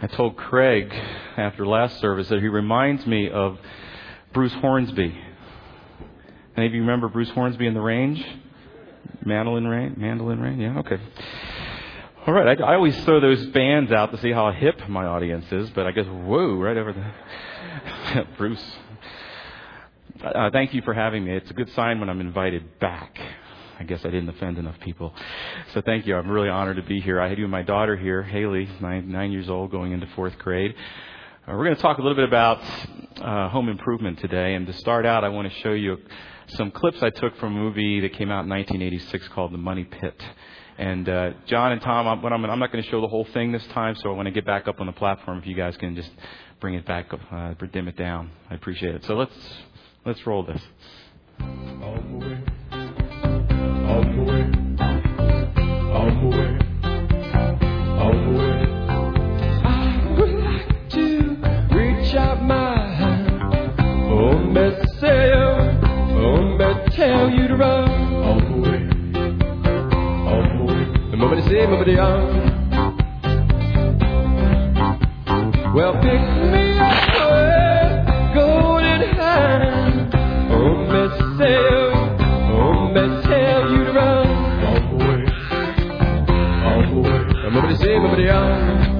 I told Craig after last service that he reminds me of Bruce Hornsby. Any of you remember Bruce Hornsby in the Range? Mandolin Rain? Mandolin Rain? Yeah, okay. All right, I, I, always throw those bands out to see how hip my audience is, but I guess, whoa, right over there. Bruce. Uh, thank you for having me. It's a good sign when I'm invited back. I guess I didn't offend enough people. So thank you. I'm really honored to be here. I have you and my daughter here, Haley, nine, nine years old, going into fourth grade. Uh, we're going to talk a little bit about uh, home improvement today. And to start out, I want to show you some clips I took from a movie that came out in 1986 called The Money Pit. And uh, John and Tom, I'm, I'm, I'm not going to show the whole thing this time, so I want to get back up on the platform. If you guys can just bring it back, up, uh, dim it down, I appreciate it. So let's let's roll this. The the the. I would like to reach out my hand, oh, me say, oh, me tell you to run. On the way, on the way. Nobody on. Well, pick me up, Nobody say,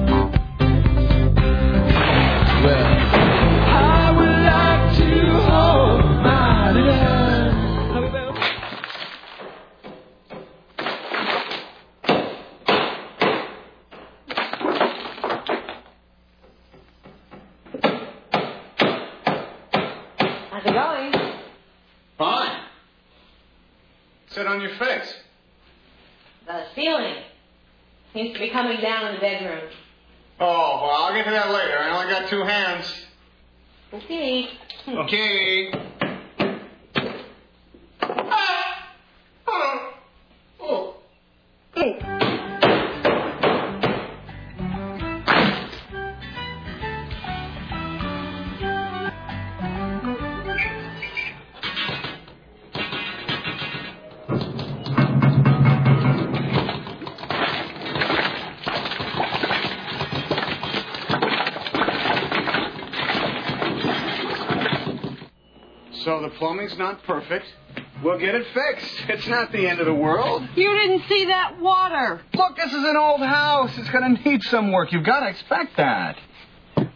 coming down in the bedroom. Oh, well, I'll get to that later. I only got two hands. Okay. Okay. Plumbing's not perfect. We'll get it fixed. It's not the end of the world. You didn't see that water. Look, this is an old house. It's going to need some work. You've got to expect that.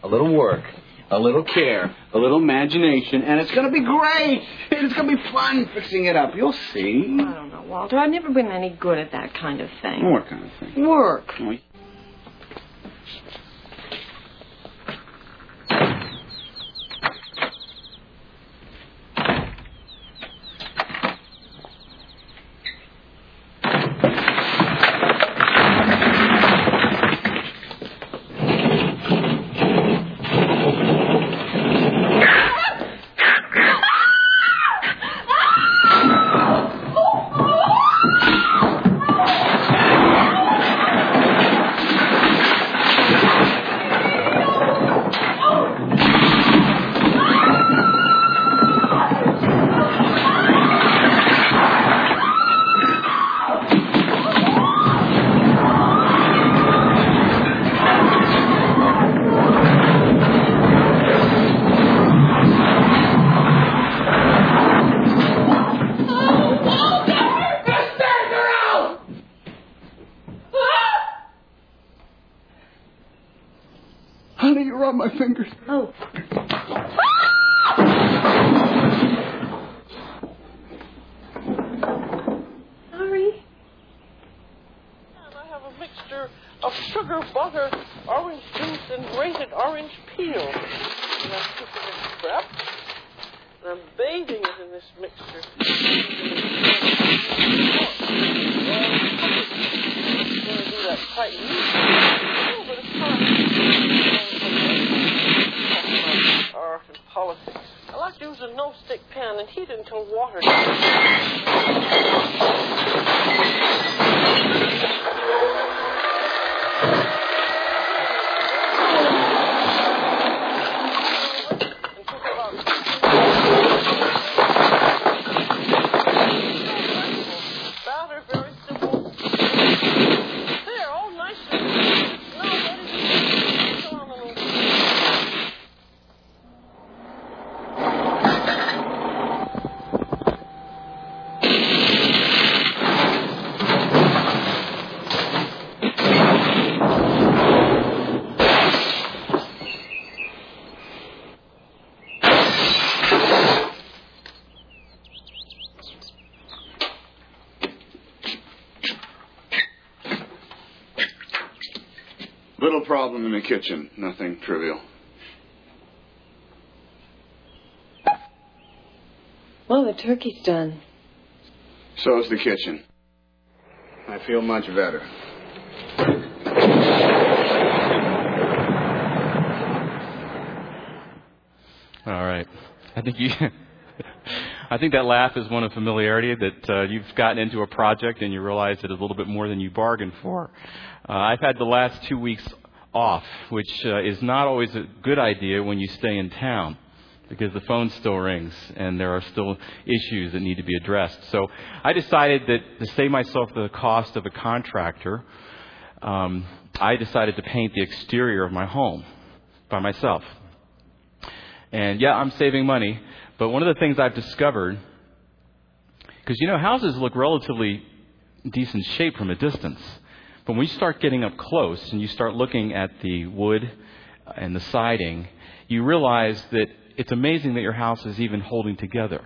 A little work, a little care, a little imagination, and it's going to be great. It's going to be fun fixing it up. You'll see. I don't know, Walter. I've never been any good at that kind of thing. What kind of thing? Work. Oh, my fingers. Until water. Batter, very simple. There, all nice and now ready to Little problem in the kitchen. Nothing trivial. Well, the turkey's done. So's the kitchen. I feel much better. All right. I think you. I think that laugh is one of familiarity that uh, you've gotten into a project and you realize it is a little bit more than you bargained for. Uh, I've had the last two weeks off, which uh, is not always a good idea when you stay in town because the phone still rings and there are still issues that need to be addressed. So I decided that to save myself the cost of a contractor, um, I decided to paint the exterior of my home by myself. And yeah, I'm saving money, but one of the things I've discovered, because you know, houses look relatively decent shape from a distance. But when you start getting up close and you start looking at the wood and the siding, you realize that it's amazing that your house is even holding together.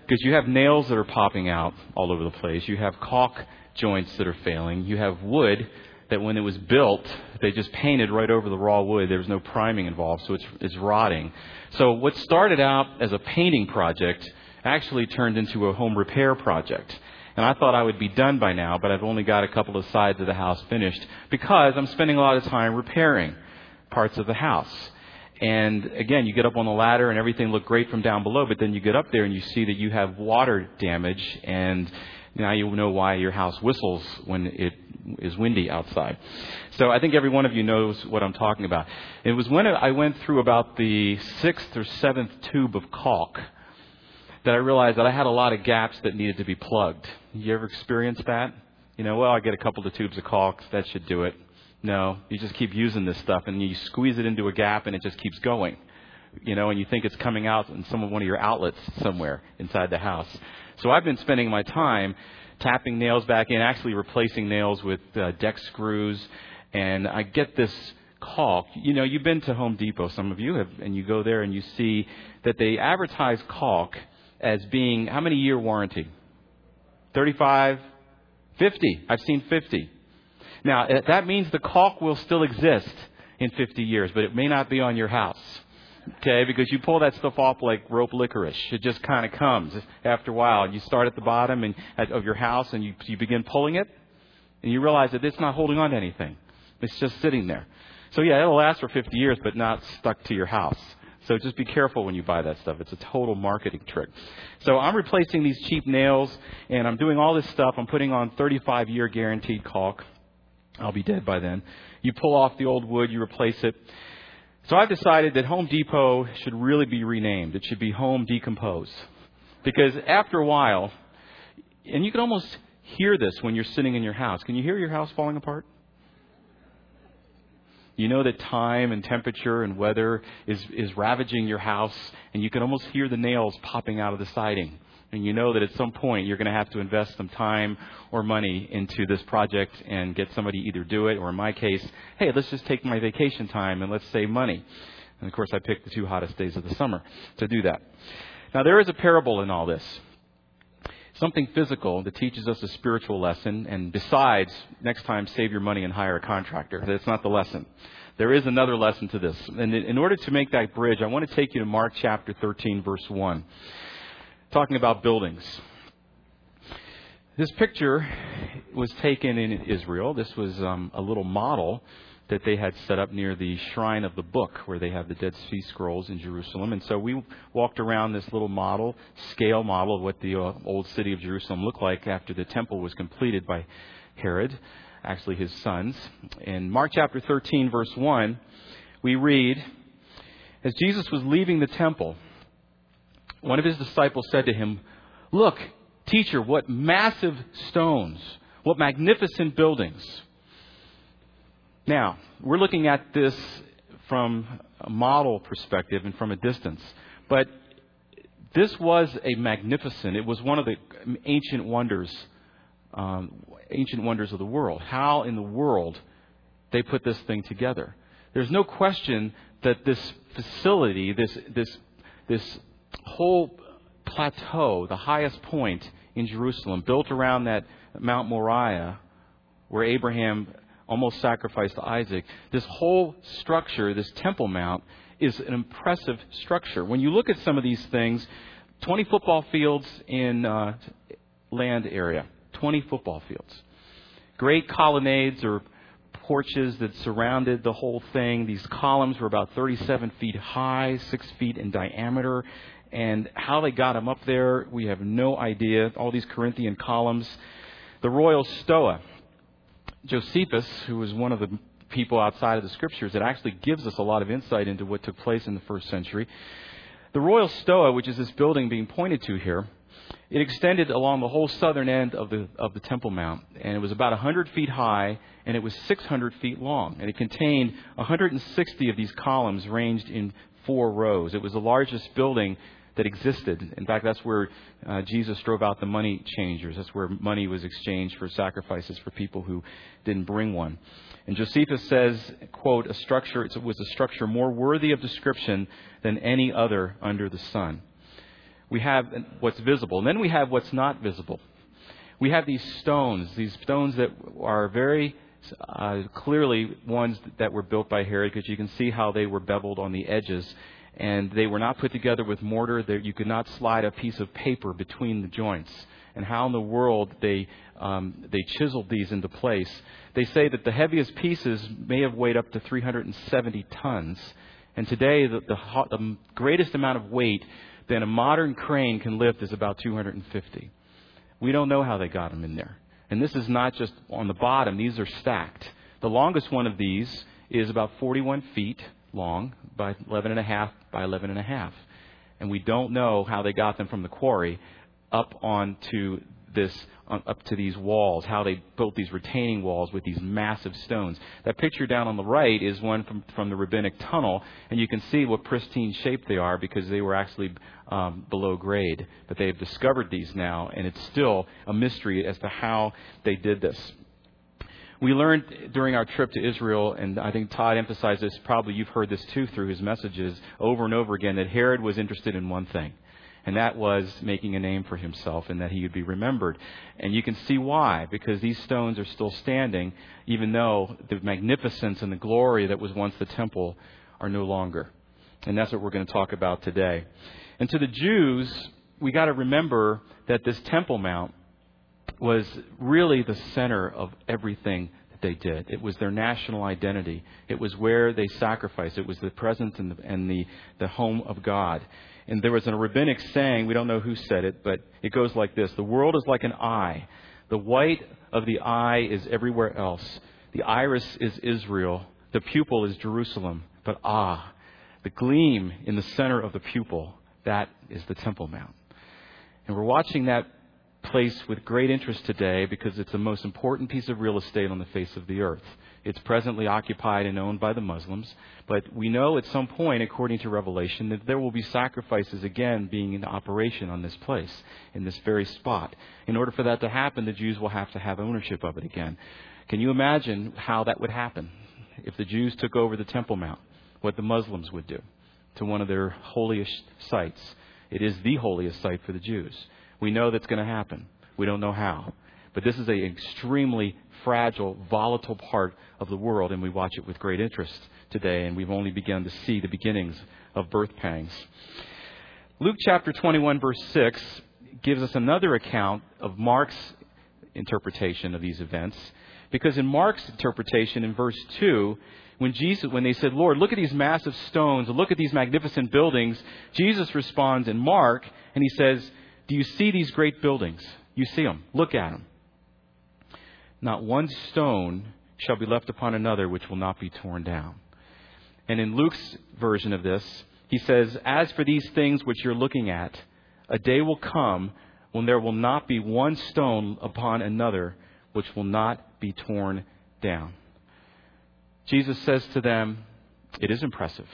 Because you have nails that are popping out all over the place. You have caulk joints that are failing. You have wood that when it was built, they just painted right over the raw wood. There was no priming involved, so it's, it's rotting. So what started out as a painting project actually turned into a home repair project. And I thought I would be done by now, but I've only got a couple of sides of the house finished because I'm spending a lot of time repairing parts of the house. And again, you get up on the ladder and everything looked great from down below, but then you get up there and you see that you have water damage and now you know why your house whistles when it is windy outside. So I think every one of you knows what I'm talking about. It was when I went through about the sixth or seventh tube of caulk that I realized that I had a lot of gaps that needed to be plugged. You ever experienced that? You know, well, I get a couple of tubes of caulk, that should do it. No, you just keep using this stuff and you squeeze it into a gap and it just keeps going. You know, and you think it's coming out in some of one of your outlets somewhere inside the house. So I've been spending my time tapping nails back in, actually replacing nails with uh, deck screws, and I get this caulk. You know, you've been to Home Depot, some of you have, and you go there and you see that they advertise caulk as being how many year warranty? 35, 50. I've seen 50. Now, uh, that means the caulk will still exist in 50 years, but it may not be on your house. Okay, because you pull that stuff off like rope licorice. It just kind of comes after a while. You start at the bottom and, of your house and you, you begin pulling it, and you realize that it's not holding on to anything. It's just sitting there. So, yeah, it'll last for 50 years, but not stuck to your house. So just be careful when you buy that stuff. It's a total marketing trick. So I'm replacing these cheap nails, and I'm doing all this stuff. I'm putting on 35 year guaranteed caulk. I'll be dead by then. You pull off the old wood, you replace it. So I've decided that Home Depot should really be renamed. It should be Home Decompose. Because after a while, and you can almost hear this when you're sitting in your house. Can you hear your house falling apart? You know that time and temperature and weather is, is ravaging your house, and you can almost hear the nails popping out of the siding and you know that at some point you're going to have to invest some time or money into this project and get somebody either do it or in my case, hey, let's just take my vacation time and let's save money. And of course, I picked the two hottest days of the summer to do that. Now, there is a parable in all this. Something physical that teaches us a spiritual lesson, and besides, next time, save your money and hire a contractor. That's not the lesson. There is another lesson to this. And in order to make that bridge, I want to take you to Mark chapter 13, verse 1 talking about buildings. This picture was taken in Israel. This was um, a little model that they had set up near the shrine of the book where they have the Dead Sea Scrolls in Jerusalem. And so we walked around this little model, scale model of what the uh, old city of Jerusalem looked like after the temple was completed by Herod, actually his sons. In Mark chapter 13, verse 1, we read, As Jesus was leaving the temple, one of his disciples said to him, Look, teacher, what massive stones, what magnificent buildings. Now, we're looking at this from a model perspective and from a distance. But this was a magnificent, it was one of the ancient wonders, um, ancient wonders of the world. How in the world they put this thing together. There's no question that this facility, this, this, this whole plateau, the highest point in Jerusalem, built around that Mount Moriah, where Abraham almost sacrificed to Isaac. This whole structure, this Temple Mount, is an impressive structure. When you look at some of these things, 20 football fields in uh, land area, 20 football fields. Great colonnades or porches that surrounded the whole thing. These columns were about 37 feet high, 6 feet in diameter. And how they got them up there, we have no idea. All these Corinthian columns. The royal stoa. Josephus, who was one of the people outside of the scriptures, it actually gives us a lot of insight into what took place in the first century. The royal stoa, which is this building being pointed to here, it extended along the whole southern end of the, of the Temple Mount, and it was about 100 feet high, and it was 600 feet long. And it contained 160 of these columns ranged in four rows. It was the largest building that existed. In fact, that's where uh, Jesus drove out the money changers. That's where money was exchanged for sacrifices for people who didn't bring one. And Josephus says, quote, a structure, it was a structure more worthy of description than any other under the sun we have what's visible. And then we have what's not visible. We have these stones, these stones that are very uh, clearly ones that were built by Herod because you can see how they were beveled on the edges. And they were not put together with mortar. That you could not slide a piece of paper between the joints. And how in the world they um, they chiseled these into place. They say that the heaviest pieces may have weighed up to 370 tons. And today, the, the, the greatest amount of weight that a modern crane can lift is about 250. We don't know how they got them in there. And this is not just on the bottom, these are stacked. The longest one of these is about 41 feet long by 11 and a half by 11 and a half. And we don't know how they got them from the quarry up onto this up to these walls, how they built these retaining walls with these massive stones. That picture down on the right is one from, from the rabbinic tunnel, and you can see what pristine shape they are because they were actually um, below grade. But they have discovered these now, and it's still a mystery as to how they did this. We learned during our trip to Israel, and I think Todd emphasized this, probably you've heard this too through his messages over and over again, that Herod was interested in one thing and that was making a name for himself and that he would be remembered. And you can see why, because these stones are still standing, even though the magnificence and the glory that was once the temple are no longer. And that's what we're going to talk about today. And to the Jews, we got to remember that this Temple Mount was really the center of everything that they did. It was their national identity. It was where they sacrificed. It was the presence and the, and the, the home of God. And there was a rabbinic saying, we don't know who said it, but it goes like this The world is like an eye. The white of the eye is everywhere else. The iris is Israel. The pupil is Jerusalem. But ah, the gleam in the center of the pupil, that is the Temple Mount. And we're watching that place with great interest today because it's the most important piece of real estate on the face of the earth. It's presently occupied and owned by the Muslims, but we know at some point, according to Revelation, that there will be sacrifices again being in operation on this place, in this very spot. In order for that to happen, the Jews will have to have ownership of it again. Can you imagine how that would happen if the Jews took over the Temple Mount? What the Muslims would do to one of their holiest sites. It is the holiest site for the Jews. We know that's going to happen. We don't know how. But this is an extremely fragile, volatile part of the world, and we watch it with great interest today, and we've only begun to see the beginnings of birth pangs. Luke chapter 21, verse 6, gives us another account of Mark's interpretation of these events. Because in Mark's interpretation, in verse 2, when Jesus, when they said, Lord, look at these massive stones, look at these magnificent buildings, Jesus responds in Mark, and he says, Do you see these great buildings? You see them. Look at them. Not one stone shall be left upon another which will not be torn down. And in Luke's version of this, he says, As for these things which you're looking at, a day will come when there will not be one stone upon another which will not be torn down. Jesus says to them, It is impressive.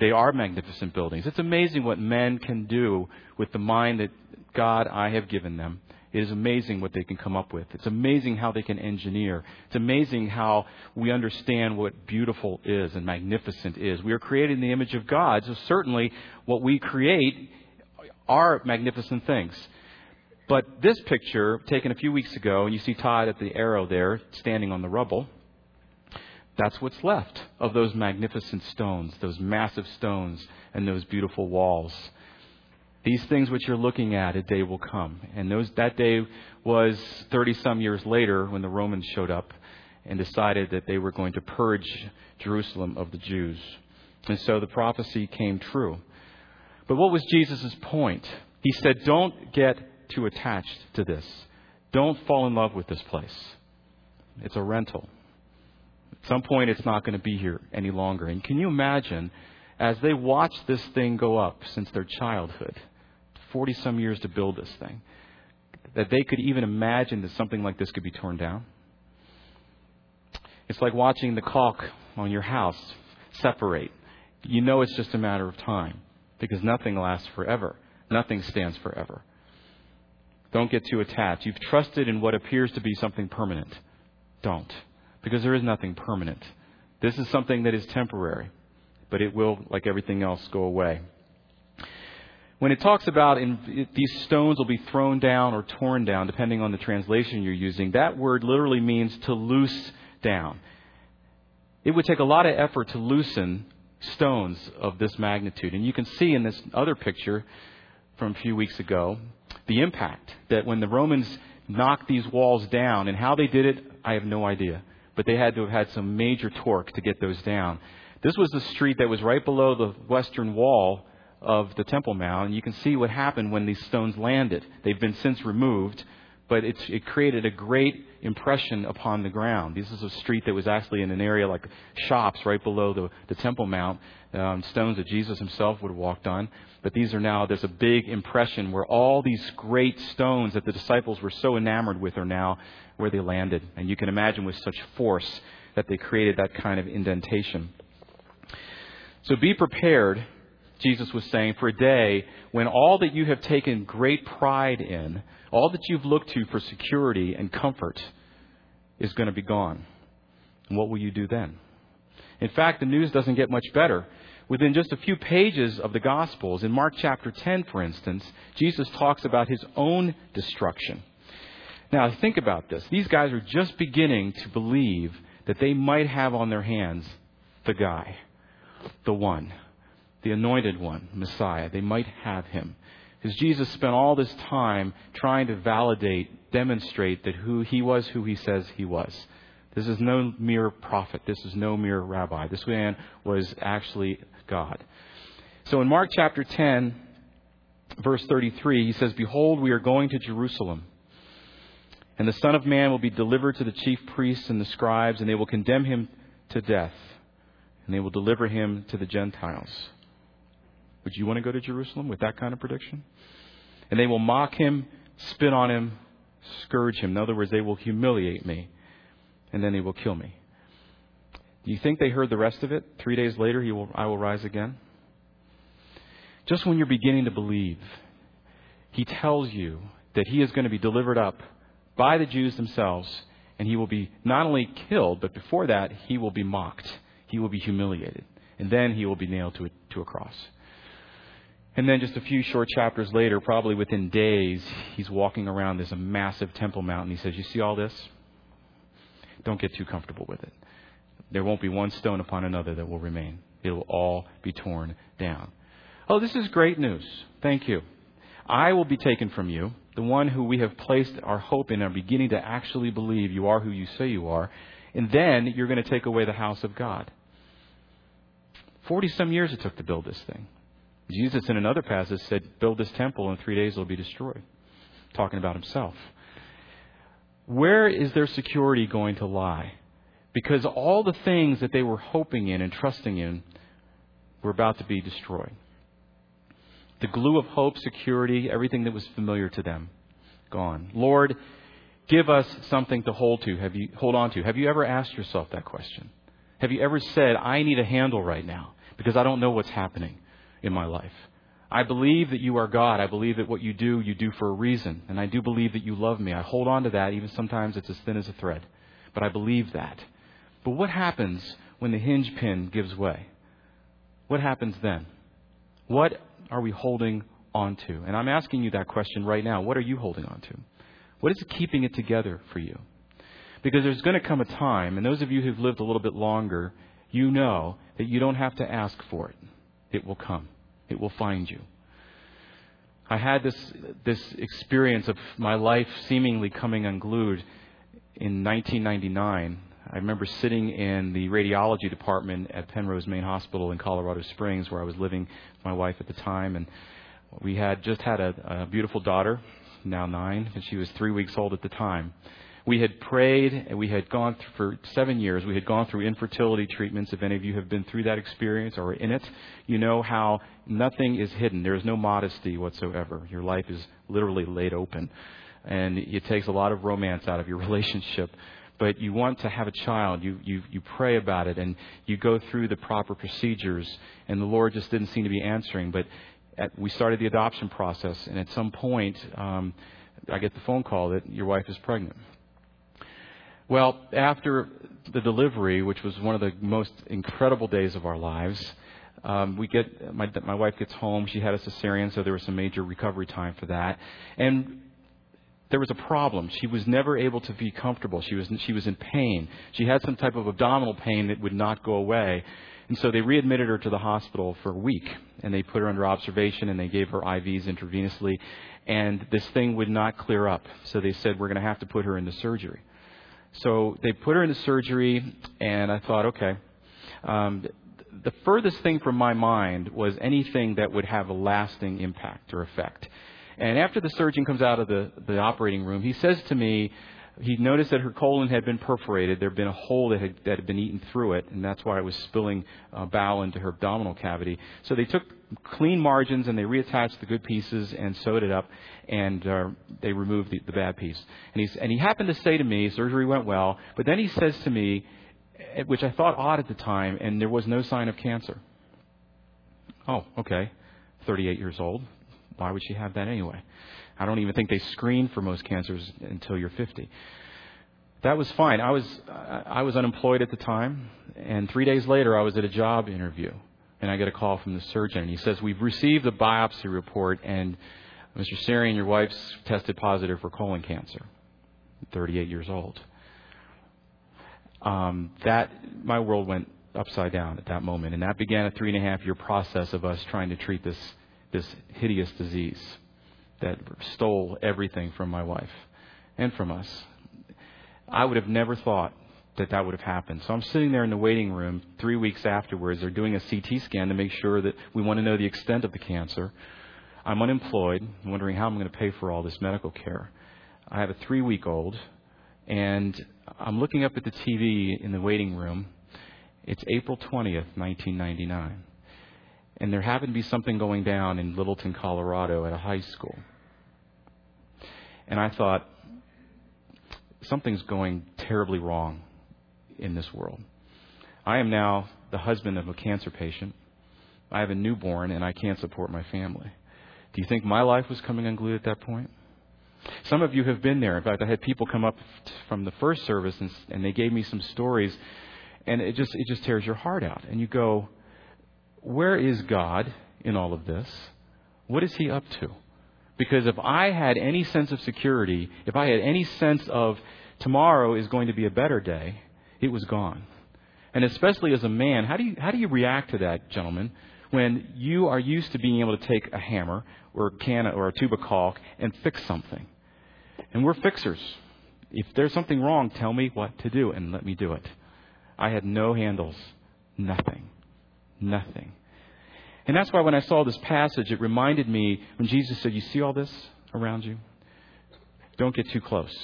They are magnificent buildings. It's amazing what men can do with the mind that God I have given them. It is amazing what they can come up with. It's amazing how they can engineer. It's amazing how we understand what beautiful is and magnificent is. We are created in the image of God, so certainly what we create are magnificent things. But this picture, taken a few weeks ago, and you see Todd at the arrow there, standing on the rubble, That's what's left of those magnificent stones, those massive stones, and those beautiful walls. These things which you're looking at, a day will come. And those, that day was 30 some years later when the Romans showed up and decided that they were going to purge Jerusalem of the Jews. And so the prophecy came true. But what was Jesus' point? He said, Don't get too attached to this. Don't fall in love with this place. It's a rental. At some point, it's not going to be here any longer. And can you imagine, as they watched this thing go up since their childhood, 40 some years to build this thing, that they could even imagine that something like this could be torn down? It's like watching the caulk on your house separate. You know it's just a matter of time because nothing lasts forever. Nothing stands forever. Don't get too attached. You've trusted in what appears to be something permanent. Don't. Because there is nothing permanent. This is something that is temporary, but it will, like everything else, go away. When it talks about in, these stones will be thrown down or torn down, depending on the translation you're using, that word literally means to loose down. It would take a lot of effort to loosen stones of this magnitude. And you can see in this other picture from a few weeks ago the impact that when the Romans knocked these walls down, and how they did it, I have no idea. But they had to have had some major torque to get those down. This was the street that was right below the western wall of the Temple Mount, and you can see what happened when these stones landed. They've been since removed, but it created a great impression upon the ground. This is a street that was actually in an area like shops right below the, the Temple Mount, um, stones that Jesus himself would have walked on. But these are now, there's a big impression where all these great stones that the disciples were so enamored with are now where they landed. And you can imagine with such force that they created that kind of indentation. So be prepared, Jesus was saying, for a day when all that you have taken great pride in all that you've looked to for security and comfort is going to be gone. And what will you do then? In fact, the news doesn't get much better. Within just a few pages of the Gospels, in Mark chapter 10, for instance, Jesus talks about his own destruction. Now, think about this. These guys are just beginning to believe that they might have on their hands the guy, the one, the anointed one, Messiah. They might have him. Because Jesus spent all this time trying to validate, demonstrate that who he was who he says he was. This is no mere prophet. This is no mere rabbi. This man was actually God. So in Mark chapter 10, verse 33, he says, Behold, we are going to Jerusalem. And the Son of Man will be delivered to the chief priests and the scribes, and they will condemn him to death, and they will deliver him to the Gentiles. Would you want to go to Jerusalem with that kind of prediction? And they will mock him, spit on him, scourge him. In other words, they will humiliate me, and then they will kill me. Do you think they heard the rest of it? Three days later, he will, I will rise again? Just when you're beginning to believe, he tells you that he is going to be delivered up by the Jews themselves, and he will be not only killed, but before that, he will be mocked. He will be humiliated. And then he will be nailed to a, to a cross. And then just a few short chapters later, probably within days, he's walking around this massive temple mount and he says, You see all this? Don't get too comfortable with it. There won't be one stone upon another that will remain. It will all be torn down. Oh, this is great news. Thank you. I will be taken from you, the one who we have placed our hope in, are beginning to actually believe you are who you say you are, and then you're going to take away the house of God. Forty some years it took to build this thing. Jesus, in another passage, said, Build this temple, in three days it'll be destroyed. Talking about himself. Where is their security going to lie? Because all the things that they were hoping in and trusting in were about to be destroyed. The glue of hope, security, everything that was familiar to them, gone. Lord, give us something to hold to. Have you hold on to? Have you ever asked yourself that question? Have you ever said, I need a handle right now because I don't know what's happening? In my life. I believe that you are God. I believe that what you do, you do for a reason. And I do believe that you love me. I hold on to that, even sometimes it's as thin as a thread. But I believe that. But what happens when the hinge pin gives way? What happens then? What are we holding on to? And I'm asking you that question right now. What are you holding on to? What is keeping it together for you? Because there's going to come a time, and those of you who've lived a little bit longer, you know that you don't have to ask for it. It will come. It will find you. I had this this experience of my life seemingly coming unglued in 1999. I remember sitting in the radiology department at Penrose Main Hospital in Colorado Springs, where I was living with my wife at the time, and we had just had a, a beautiful daughter, now nine, and she was three weeks old at the time. We had prayed, and we had gone th- for seven years. We had gone through infertility treatments. If any of you have been through that experience or are in it, you know how nothing is hidden. There is no modesty whatsoever. Your life is literally laid open, and it takes a lot of romance out of your relationship. But you want to have a child. You you you pray about it, and you go through the proper procedures. And the Lord just didn't seem to be answering. But at, we started the adoption process, and at some point, um, I get the phone call that your wife is pregnant. Well, after the delivery, which was one of the most incredible days of our lives, um, we get my my wife gets home. She had a cesarean, so there was some major recovery time for that, and there was a problem. She was never able to be comfortable. She was she was in pain. She had some type of abdominal pain that would not go away. And so they readmitted her to the hospital for a week, and they put her under observation, and they gave her IVs intravenously, and this thing would not clear up. So they said we're going to have to put her into surgery. So they put her into surgery, and I thought, okay. Um, the furthest thing from my mind was anything that would have a lasting impact or effect. And after the surgeon comes out of the, the operating room, he says to me, he noticed that her colon had been perforated. There had been a hole that had, that had been eaten through it, and that's why it was spilling uh, bowel into her abdominal cavity. So they took clean margins and they reattached the good pieces and sewed it up, and uh, they removed the, the bad piece. And, he's, and he happened to say to me, surgery went well, but then he says to me, eh, which I thought odd at the time, and there was no sign of cancer. Oh, okay. 38 years old. Why would she have that anyway? I don't even think they screen for most cancers until you're 50. That was fine. I was I was unemployed at the time, and three days later I was at a job interview, and I get a call from the surgeon, and he says we've received the biopsy report, and Mr. Sarian, your wife's tested positive for colon cancer. 38 years old. Um, that my world went upside down at that moment, and that began a three and a half year process of us trying to treat this this hideous disease that stole everything from my wife and from us. I would have never thought that that would have happened. So I'm sitting there in the waiting room three weeks afterwards. They're doing a CT scan to make sure that we want to know the extent of the cancer. I'm unemployed, wondering how I'm going to pay for all this medical care. I have a three week old, and I'm looking up at the TV in the waiting room. It's April 20th, 1999. And there happened to be something going down in Littleton, Colorado at a high school. And I thought, something's going terribly wrong in this world. I am now the husband of a cancer patient. I have a newborn, and I can't support my family. Do you think my life was coming unglued at that point? Some of you have been there. In fact, I had people come up from the first service, and, and they gave me some stories, and it just it just tears your heart out. And you go, where is God in all of this? What is He up to? Because if I had any sense of security, if I had any sense of tomorrow is going to be a better day, it was gone. And especially as a man, how do you, how do you react to that, gentlemen, when you are used to being able to take a hammer or a can or a tube of caulk and fix something? And we're fixers. If there's something wrong, tell me what to do and let me do it. I had no handles, nothing, nothing. And that's why when I saw this passage, it reminded me when Jesus said, You see all this around you? Don't get too close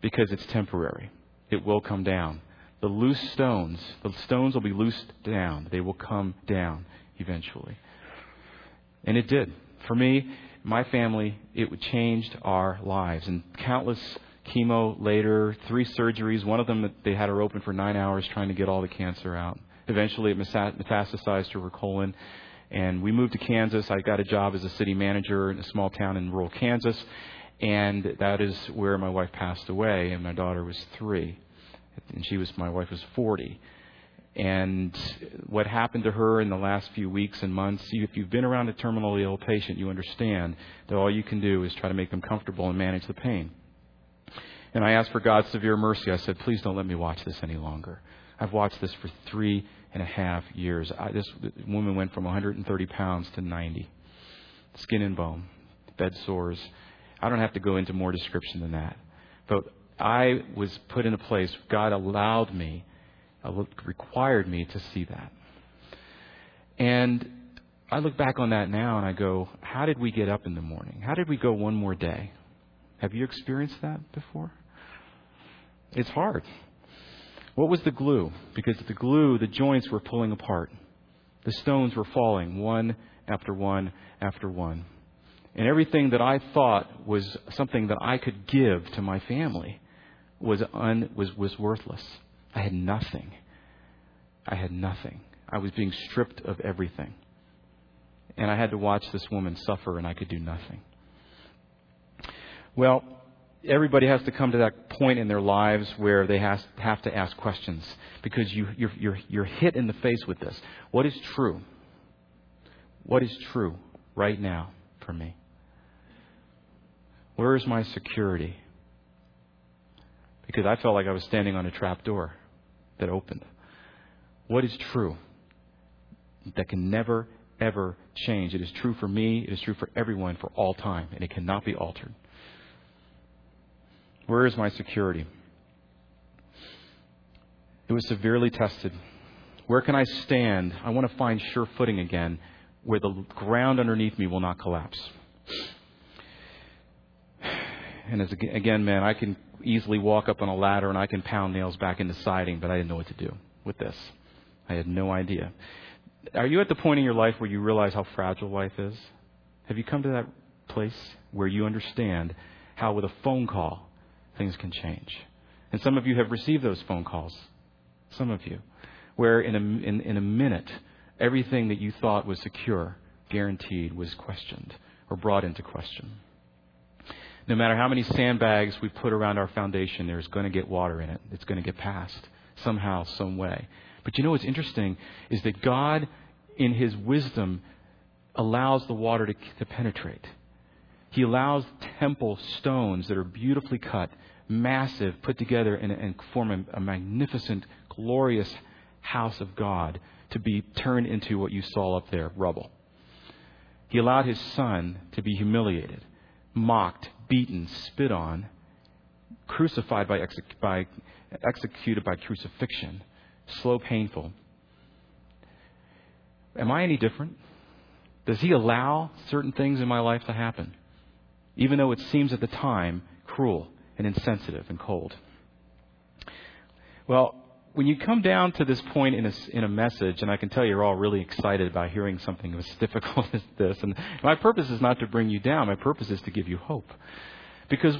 because it's temporary. It will come down. The loose stones, the stones will be loosed down. They will come down eventually. And it did. For me, my family, it changed our lives. And countless chemo later, three surgeries. One of them, they had her open for nine hours trying to get all the cancer out. Eventually, it metastasized to her colon. And we moved to Kansas. I got a job as a city manager in a small town in rural Kansas. And that is where my wife passed away, and my daughter was three. And she was, my wife was 40. And what happened to her in the last few weeks and months, if you've been around a terminally ill patient, you understand that all you can do is try to make them comfortable and manage the pain. And I asked for God's severe mercy. I said, please don't let me watch this any longer. I've watched this for three and a half years. I, this woman went from 130 pounds to 90, skin and bone, bed sores. I don't have to go into more description than that. But I was put in a place, God allowed me, required me to see that. And I look back on that now and I go, how did we get up in the morning? How did we go one more day? Have you experienced that before? It's hard. What was the glue? Because the glue, the joints were pulling apart. The stones were falling one after one after one. And everything that I thought was something that I could give to my family was, un, was, was worthless. I had nothing. I had nothing. I was being stripped of everything. And I had to watch this woman suffer, and I could do nothing. Well, everybody has to come to that point in their lives where they has, have to ask questions because you, you're, you're, you're hit in the face with this. What is true? What is true right now for me? Where is my security? Because I felt like I was standing on a trap door that opened. What is true? That can never, ever change. It is true for me. It is true for everyone for all time, and it cannot be altered. Where is my security? It was severely tested. Where can I stand? I want to find sure footing again where the ground underneath me will not collapse. And as again, man, I can easily walk up on a ladder and I can pound nails back into siding, but I didn't know what to do with this. I had no idea. Are you at the point in your life where you realize how fragile life is? Have you come to that place where you understand how, with a phone call, things can change. And some of you have received those phone calls. Some of you. Where in a, in, in a minute, everything that you thought was secure, guaranteed, was questioned or brought into question. No matter how many sandbags we put around our foundation, there's going to get water in it. It's going to get past somehow, some way. But you know what's interesting is that God, in His wisdom, allows the water to, to penetrate. He allows temple stones that are beautifully cut, massive, put together and, and form a, a magnificent, glorious house of God to be turned into what you saw up there, rubble. He allowed his son to be humiliated, mocked, beaten, spit on, crucified by, by executed by crucifixion, slow, painful. Am I any different? Does he allow certain things in my life to happen? Even though it seems at the time cruel and insensitive and cold. Well, when you come down to this point in a, in a message, and I can tell you're all really excited about hearing something as difficult as this, and my purpose is not to bring you down, my purpose is to give you hope. Because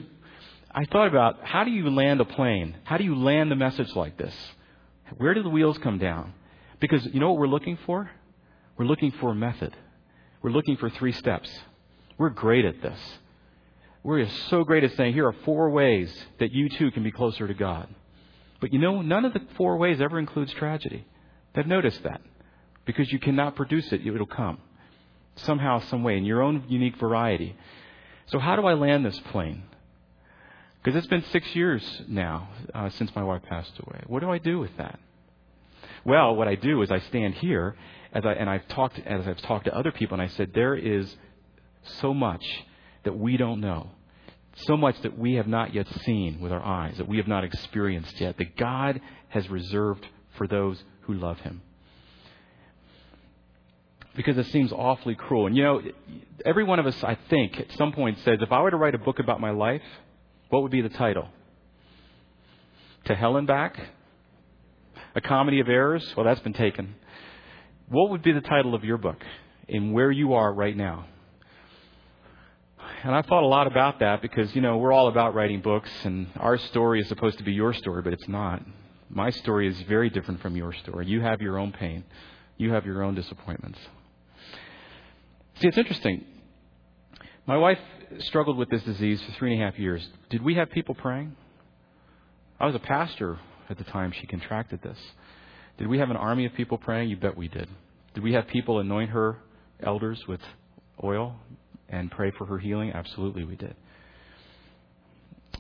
I thought about how do you land a plane? How do you land a message like this? Where do the wheels come down? Because you know what we're looking for? We're looking for a method. We're looking for three steps. We're great at this. We're so great at saying, here are four ways that you too can be closer to God. But you know, none of the four ways ever includes tragedy. I've noticed that. Because you cannot produce it, it'll come. Somehow, some way, in your own unique variety. So, how do I land this plane? Because it's been six years now uh, since my wife passed away. What do I do with that? Well, what I do is I stand here, as I, and I've talked as I've talked to other people, and I said there is so much that we don't know. So much that we have not yet seen with our eyes, that we have not experienced yet, that God has reserved for those who love Him. Because it seems awfully cruel. And you know, every one of us, I think, at some point says, if I were to write a book about my life, what would be the title? To Hell and Back? A Comedy of Errors? Well, that's been taken. What would be the title of your book and where you are right now? And I thought a lot about that because, you know, we're all about writing books, and our story is supposed to be your story, but it's not. My story is very different from your story. You have your own pain, you have your own disappointments. See, it's interesting. My wife struggled with this disease for three and a half years. Did we have people praying? I was a pastor at the time she contracted this. Did we have an army of people praying? You bet we did. Did we have people anoint her elders with oil? And pray for her healing? Absolutely, we did.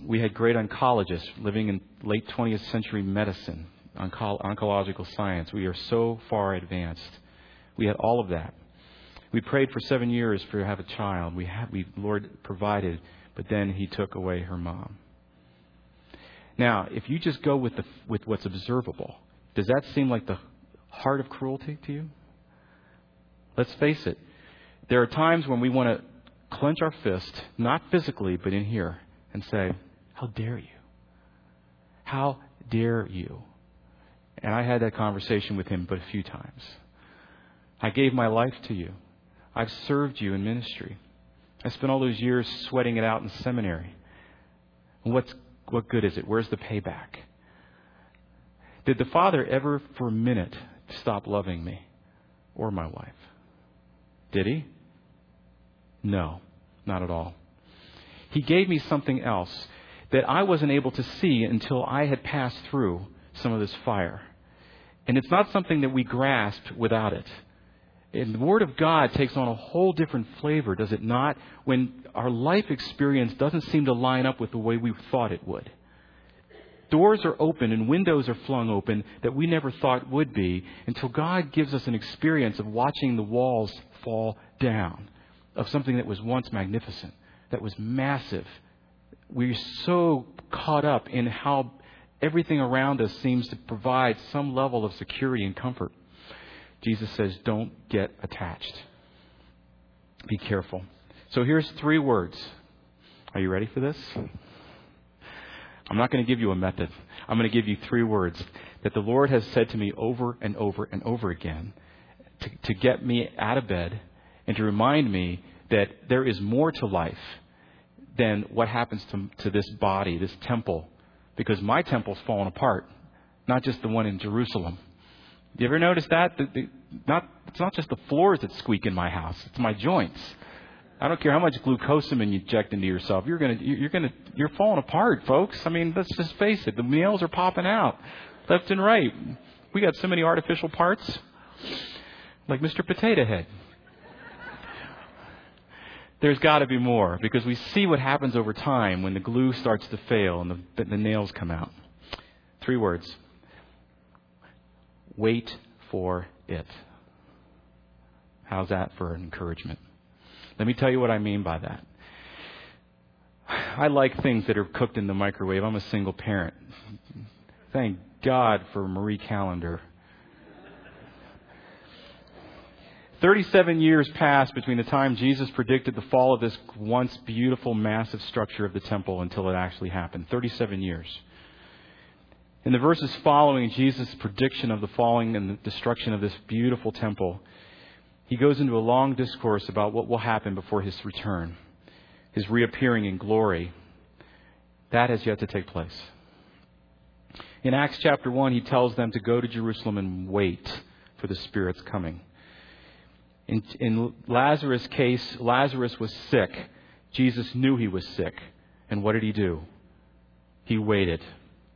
we had great oncologists living in late 20th century medicine, onco- oncological science. We are so far advanced. We had all of that. We prayed for seven years for to have a child. We had, we Lord provided, but then He took away her mom. Now, if you just go with the with what's observable, does that seem like the heart of cruelty to you? Let's face it. There are times when we want to clench our fist, not physically, but in here, and say, How dare you? How dare you? And I had that conversation with him but a few times. I gave my life to you. I've served you in ministry. I spent all those years sweating it out in seminary. What's, what good is it? Where's the payback? Did the Father ever for a minute stop loving me or my wife? Did he? No, not at all. He gave me something else that I wasn't able to see until I had passed through some of this fire. And it's not something that we grasp without it. And the Word of God takes on a whole different flavor, does it not? When our life experience doesn't seem to line up with the way we thought it would. Doors are open and windows are flung open that we never thought would be until God gives us an experience of watching the walls fall down of something that was once magnificent, that was massive. We're so caught up in how everything around us seems to provide some level of security and comfort. Jesus says, don't get attached. Be careful. So here's three words. Are you ready for this? I'm not going to give you a method. I'm going to give you three words that the Lord has said to me over and over and over again to, to get me out of bed and to remind me that there is more to life than what happens to, to this body, this temple, because my temple's fallen apart, not just the one in Jerusalem. You ever notice that? The, the, not, it's not just the floors that squeak in my house; it's my joints. I don't care how much glucosamine you inject into yourself. You're gonna, you're gonna, you're falling apart, folks. I mean, let's just face it. The nails are popping out left and right. We got so many artificial parts, like Mr. Potato Head. There's got to be more because we see what happens over time when the glue starts to fail and the, the nails come out. Three words. Wait for it. How's that for encouragement? Let me tell you what I mean by that. I like things that are cooked in the microwave. I'm a single parent. Thank God for Marie Callender. 37 years passed between the time Jesus predicted the fall of this once beautiful, massive structure of the temple until it actually happened. 37 years. In the verses following Jesus' prediction of the falling and the destruction of this beautiful temple, he goes into a long discourse about what will happen before his return, his reappearing in glory. That has yet to take place. In Acts chapter 1, he tells them to go to Jerusalem and wait for the Spirit's coming. In, in Lazarus' case, Lazarus was sick. Jesus knew he was sick. And what did he do? He waited.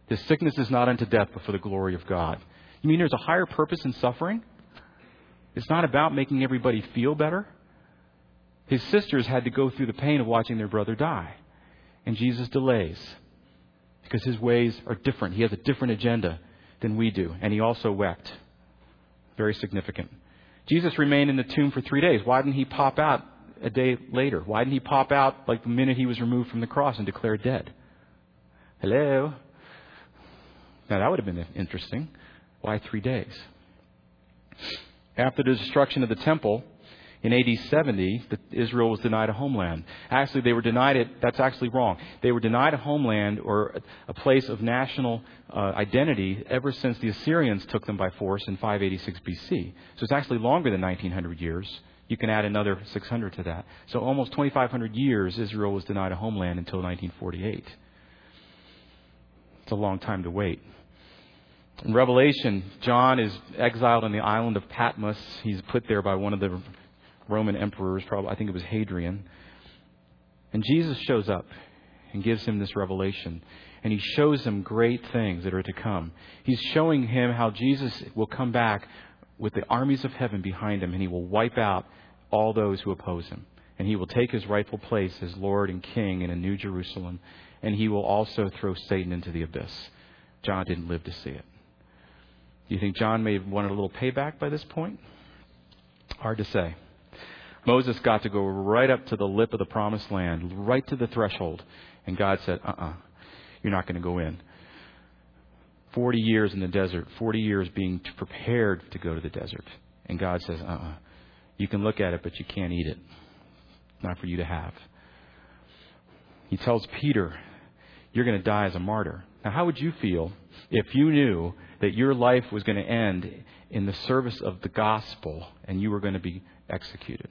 His sickness is not unto death, but for the glory of God. You mean there's a higher purpose in suffering? It's not about making everybody feel better. His sisters had to go through the pain of watching their brother die. And Jesus delays because his ways are different. He has a different agenda than we do. And he also wept. Very significant. Jesus remained in the tomb for three days. Why didn't he pop out a day later? Why didn't he pop out like the minute he was removed from the cross and declared dead? Hello? Now that would have been interesting. Why three days? After the destruction of the temple, in AD 70, Israel was denied a homeland. Actually, they were denied it. That's actually wrong. They were denied a homeland or a place of national uh, identity ever since the Assyrians took them by force in 586 BC. So it's actually longer than 1900 years. You can add another 600 to that. So almost 2,500 years, Israel was denied a homeland until 1948. It's a long time to wait. In Revelation, John is exiled on the island of Patmos. He's put there by one of the Roman emperors, probably I think it was Hadrian. And Jesus shows up and gives him this revelation. And he shows him great things that are to come. He's showing him how Jesus will come back with the armies of heaven behind him, and he will wipe out all those who oppose him. And he will take his rightful place as Lord and King in a new Jerusalem and he will also throw Satan into the abyss. John didn't live to see it. Do you think John may have wanted a little payback by this point? Hard to say. Moses got to go right up to the lip of the promised land, right to the threshold, and God said, uh uh-uh, uh, you are not going to go in. 40 years in the desert, 40 years being prepared to go to the desert. And God says, uh uh-uh, uh you can look at it, but you can't eat it. Not for you to have. He tells Peter, You're going to die as a martyr. Now, how would you feel if you knew that your life was going to end in the service of the gospel and you were going to be executed?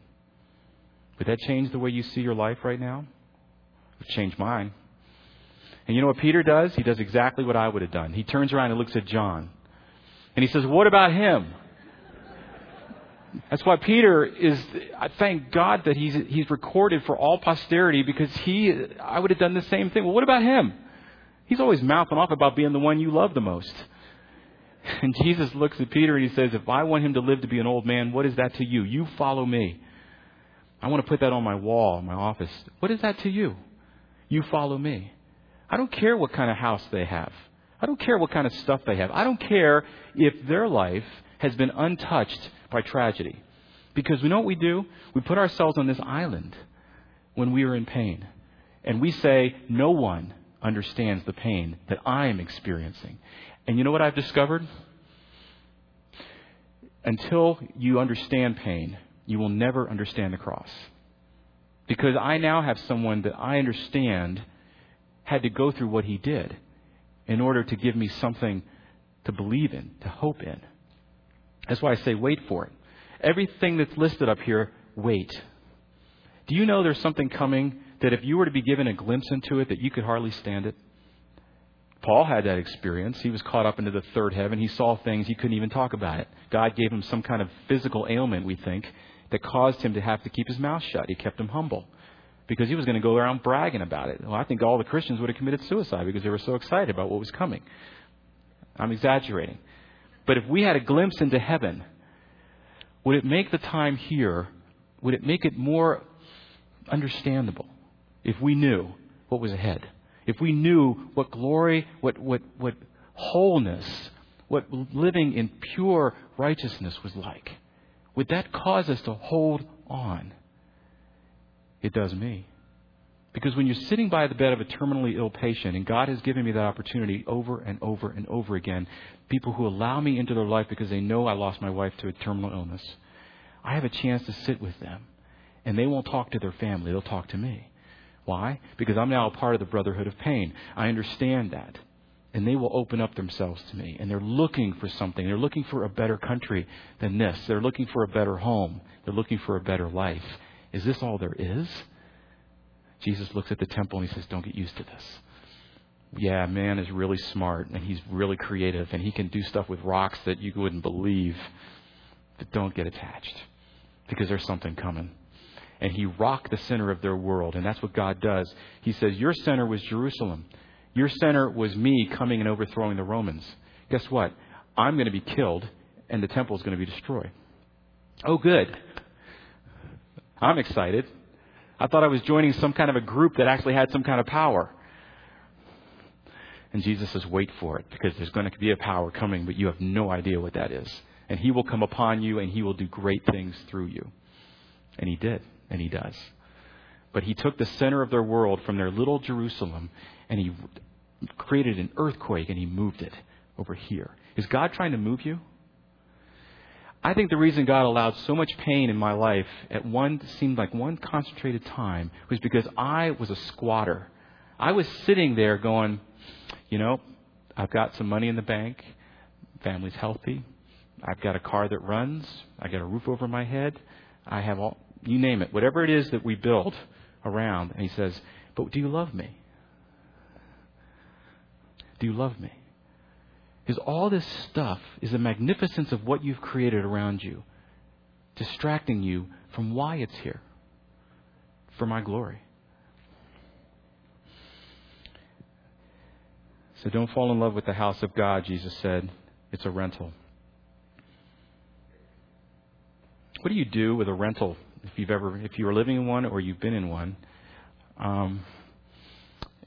Would that change the way you see your life right now? It would change mine. And you know what Peter does? He does exactly what I would have done. He turns around and looks at John. And he says, What about him? That's why Peter is, I thank God that he's, he's recorded for all posterity because he, I would have done the same thing. Well, what about him? He's always mouthing off about being the one you love the most. And Jesus looks at Peter and he says, If I want him to live to be an old man, what is that to you? You follow me. I want to put that on my wall my office. What is that to you? You follow me. I don't care what kind of house they have. I don't care what kind of stuff they have. I don't care if their life has been untouched by tragedy. Because we know what we do? We put ourselves on this island when we are in pain. And we say, No one understands the pain that I am experiencing. And you know what I've discovered? Until you understand pain, you will never understand the cross. Because I now have someone that I understand had to go through what he did in order to give me something to believe in, to hope in. That's why I say wait for it. Everything that's listed up here, wait. Do you know there's something coming that if you were to be given a glimpse into it, that you could hardly stand it? Paul had that experience. He was caught up into the third heaven. He saw things he couldn't even talk about it. God gave him some kind of physical ailment, we think, that caused him to have to keep his mouth shut. He kept him humble because he was going to go around bragging about it. Well, I think all the Christians would have committed suicide because they were so excited about what was coming. I'm exaggerating. But if we had a glimpse into heaven, would it make the time here, would it make it more understandable if we knew what was ahead? If we knew what glory, what, what, what wholeness, what living in pure righteousness was like? Would that cause us to hold on? It does me. Because when you're sitting by the bed of a terminally ill patient, and God has given me that opportunity over and over and over again, people who allow me into their life because they know I lost my wife to a terminal illness, I have a chance to sit with them. And they won't talk to their family, they'll talk to me. Why? Because I'm now a part of the brotherhood of pain. I understand that. And they will open up themselves to me. And they're looking for something. They're looking for a better country than this. They're looking for a better home. They're looking for a better life. Is this all there is? Jesus looks at the temple and he says, Don't get used to this. Yeah, man is really smart and he's really creative and he can do stuff with rocks that you wouldn't believe. But don't get attached because there's something coming. And he rocked the center of their world, and that's what God does. He says, Your center was Jerusalem. Your center was me coming and overthrowing the Romans. Guess what? I'm going to be killed, and the temple is going to be destroyed. Oh, good. I'm excited. I thought I was joining some kind of a group that actually had some kind of power. And Jesus says, wait for it, because there's going to be a power coming, but you have no idea what that is. And he will come upon you, and he will do great things through you. And he did, and he does. But he took the center of their world from their little Jerusalem, and he created an earthquake, and he moved it over here. Is God trying to move you? I think the reason God allowed so much pain in my life at one seemed like one concentrated time was because I was a squatter. I was sitting there going, you know, I've got some money in the bank, family's healthy, I've got a car that runs, I got a roof over my head, I have all you name it, whatever it is that we build around. And he says, But do you love me? Do you love me? Because all this stuff is the magnificence of what you've created around you, distracting you from why it's here for my glory. So don't fall in love with the house of God, Jesus said. It's a rental. What do you do with a rental if you've ever if you are living in one or you've been in one? Um,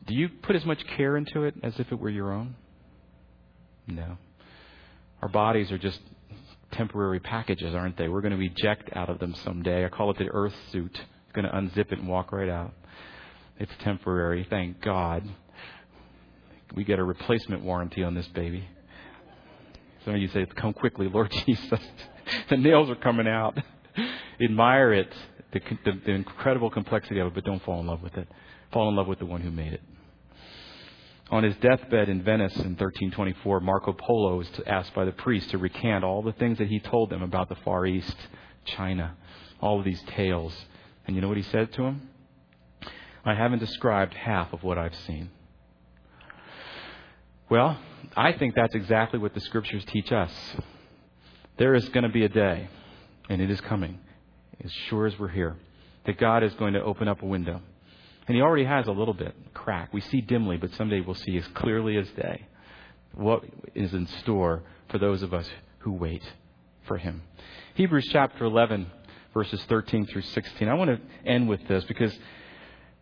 Do you put as much care into it as if it were your own? No. Our bodies are just temporary packages, aren't they? We're going to eject out of them someday. I call it the earth suit. It's going to unzip it and walk right out. It's temporary, thank God. We get a replacement warranty on this baby. Some of you say, Come quickly, Lord Jesus. the nails are coming out. Admire it, the, the, the incredible complexity of it, but don't fall in love with it. Fall in love with the one who made it. On his deathbed in Venice in 1324, Marco Polo was asked by the priest to recant all the things that he told them about the Far East, China, all of these tales. And you know what he said to him? I haven't described half of what I've seen. Well, I think that's exactly what the scriptures teach us. There is going to be a day, and it is coming, as sure as we're here, that God is going to open up a window and he already has a little bit crack. We see dimly, but someday we'll see as clearly as day what is in store for those of us who wait for him. Hebrews chapter 11, verses 13 through 16. I want to end with this because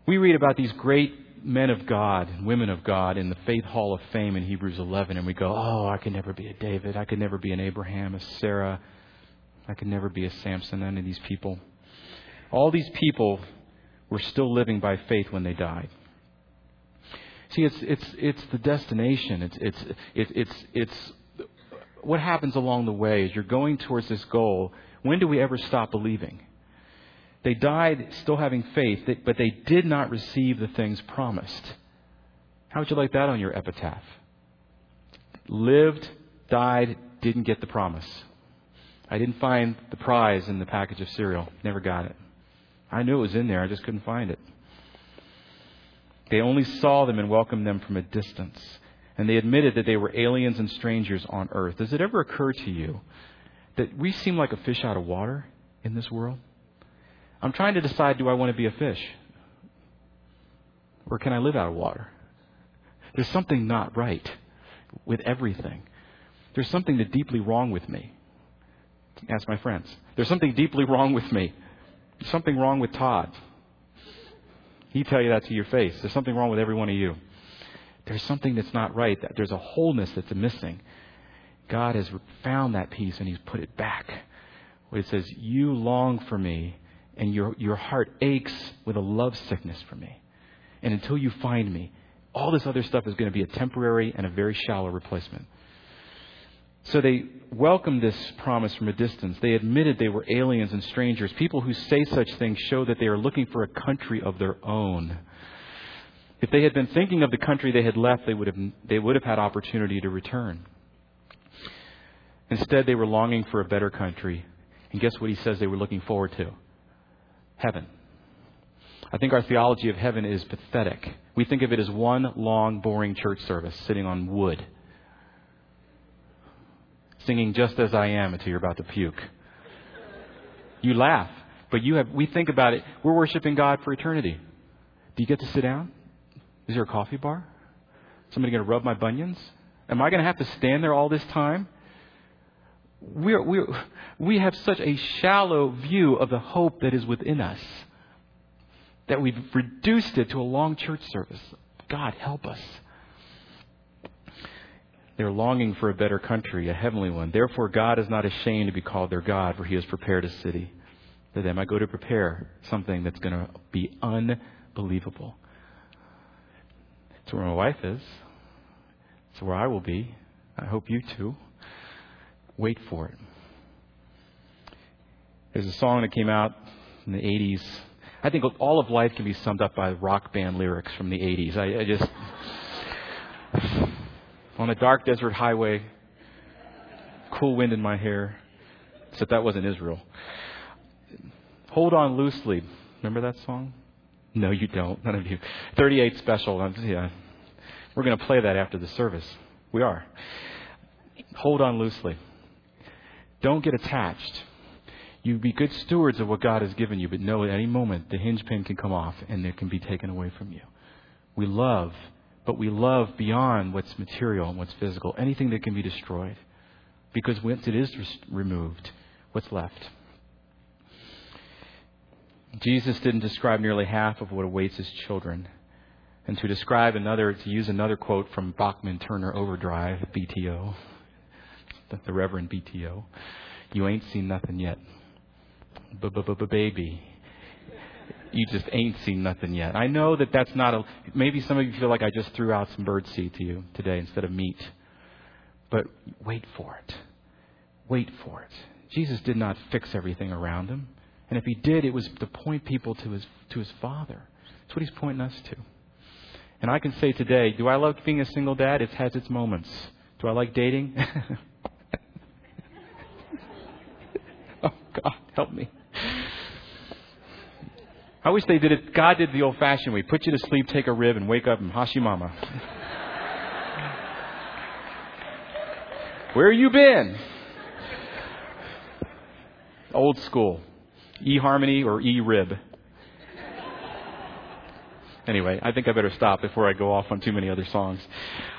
we read about these great men of God and women of God in the Faith Hall of Fame in Hebrews 11, and we go, Oh, I could never be a David. I could never be an Abraham, a Sarah. I could never be a Samson, none of these people. All these people were still living by faith when they died. See, it's it's it's the destination. It's it's it's it's it's what happens along the way as you're going towards this goal. When do we ever stop believing? They died still having faith, but they did not receive the things promised. How would you like that on your epitaph? Lived, died, didn't get the promise. I didn't find the prize in the package of cereal. Never got it. I knew it was in there, I just couldn't find it. They only saw them and welcomed them from a distance. And they admitted that they were aliens and strangers on earth. Does it ever occur to you that we seem like a fish out of water in this world? I'm trying to decide do I want to be a fish? Or can I live out of water? There's something not right with everything. There's something deeply wrong with me. Ask my friends. There's something deeply wrong with me. Something wrong with Todd. He tell you that to your face. There's something wrong with every one of you. There's something that's not right. That there's a wholeness that's missing. God has found that piece and He's put it back. Where it says, You long for me, and your, your heart aches with a love sickness for me. And until you find me, all this other stuff is going to be a temporary and a very shallow replacement. So they welcomed this promise from a distance. They admitted they were aliens and strangers. People who say such things show that they are looking for a country of their own. If they had been thinking of the country they had left, they would have, they would have had opportunity to return. Instead, they were longing for a better country. And guess what he says they were looking forward to? Heaven. I think our theology of heaven is pathetic. We think of it as one long, boring church service sitting on wood singing just as I am until you're about to puke. You laugh, but you have, we think about it. We're worshiping God for eternity. Do you get to sit down? Is there a coffee bar? Somebody going to rub my bunions? Am I going to have to stand there all this time? We're, we're, we have such a shallow view of the hope that is within us that we've reduced it to a long church service. God, help us. They're longing for a better country, a heavenly one. Therefore, God is not ashamed to be called their God, for he has prepared a city for them. I go to prepare something that's going to be unbelievable. It's where my wife is. It's where I will be. I hope you too. Wait for it. There's a song that came out in the 80s. I think all of life can be summed up by rock band lyrics from the 80s. I, I just on a dark desert highway, cool wind in my hair. Except that wasn't Israel. Hold on loosely. Remember that song? No, you don't. None of you. 38 special. Yeah. We're going to play that after the service. We are. Hold on loosely. Don't get attached. You be good stewards of what God has given you, but know at any moment the hinge pin can come off and it can be taken away from you. We love but we love beyond what's material and what's physical, anything that can be destroyed. Because once it is removed, what's left? Jesus didn't describe nearly half of what awaits his children. And to describe another, to use another quote from Bachman Turner Overdrive, BTO, the, Reverend BTO, you ain't seen nothing yet. Baby. You just ain't seen nothing yet. I know that that's not a. Maybe some of you feel like I just threw out some birdseed to you today instead of meat. But wait for it. Wait for it. Jesus did not fix everything around him. And if he did, it was to point people to his, to his Father. That's what he's pointing us to. And I can say today, do I love being a single dad? It has its moments. Do I like dating? oh, God, help me. I wish they did it. God did the old fashioned way put you to sleep, take a rib, and wake up and hashimama. Where you been? Old school. E harmony or E rib. Anyway, I think I better stop before I go off on too many other songs.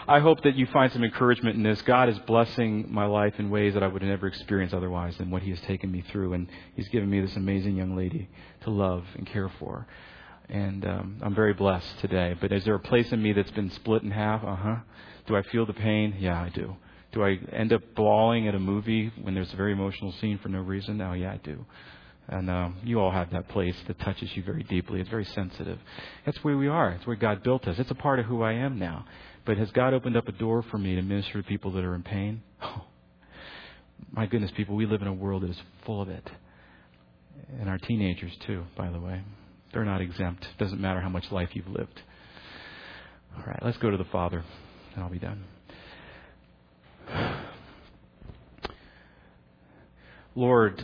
I hope that you find some encouragement in this. God is blessing my life in ways that I would never experienced otherwise than what He has taken me through. And He's given me this amazing young lady to love and care for. And um, I'm very blessed today. But is there a place in me that's been split in half? Uh huh. Do I feel the pain? Yeah, I do. Do I end up bawling at a movie when there's a very emotional scene for no reason? Oh, yeah, I do. And um, you all have that place that touches you very deeply. It's very sensitive. That's where we are. It's where God built us. It's a part of who I am now. But has God opened up a door for me to minister to people that are in pain? Oh, my goodness, people, we live in a world that is full of it. And our teenagers, too, by the way. They're not exempt. It doesn't matter how much life you've lived. All right, let's go to the Father, and I'll be done. Lord,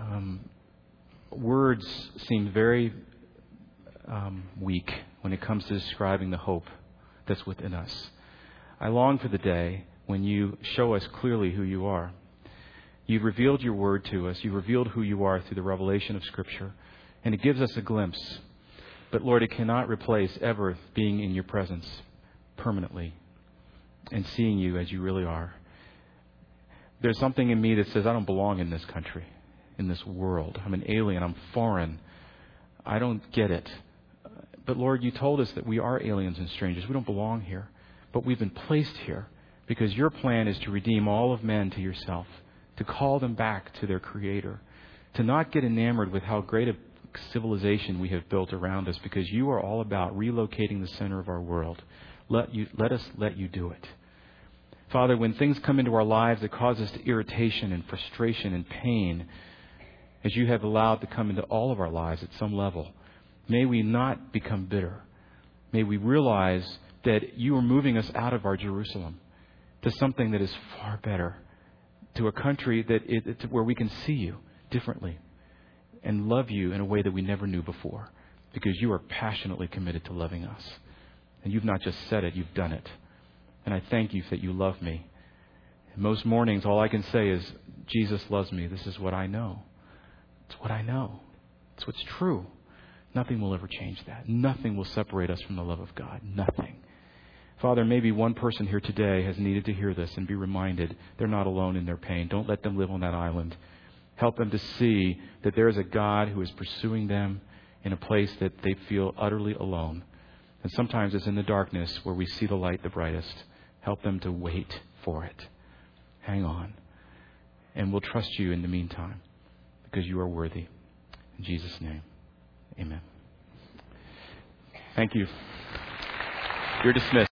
um, words seem very um, weak when it comes to describing the hope that's within us. I long for the day when you show us clearly who you are. You've revealed your word to us. You've revealed who you are through the revelation of Scripture. And it gives us a glimpse. But Lord, it cannot replace ever being in your presence permanently and seeing you as you really are. There's something in me that says, I don't belong in this country, in this world. I'm an alien. I'm foreign. I don't get it. But Lord, you told us that we are aliens and strangers. We don't belong here. But we've been placed here because your plan is to redeem all of men to yourself, to call them back to their Creator, to not get enamored with how great a civilization we have built around us because you are all about relocating the center of our world. Let, you, let us let you do it. Father, when things come into our lives that cause us irritation and frustration and pain, as you have allowed to come into all of our lives at some level, may we not become bitter. May we realize that you are moving us out of our Jerusalem to something that is far better, to a country that it, where we can see you differently and love you in a way that we never knew before, because you are passionately committed to loving us. And you've not just said it, you've done it. And I thank you that you love me. Most mornings, all I can say is, Jesus loves me. This is what I know. It's what I know. It's what's true. Nothing will ever change that. Nothing will separate us from the love of God. Nothing. Father, maybe one person here today has needed to hear this and be reminded they're not alone in their pain. Don't let them live on that island. Help them to see that there is a God who is pursuing them in a place that they feel utterly alone. And sometimes it's in the darkness where we see the light the brightest. Help them to wait for it. Hang on. And we'll trust you in the meantime because you are worthy. In Jesus' name, amen. Thank you. You're dismissed.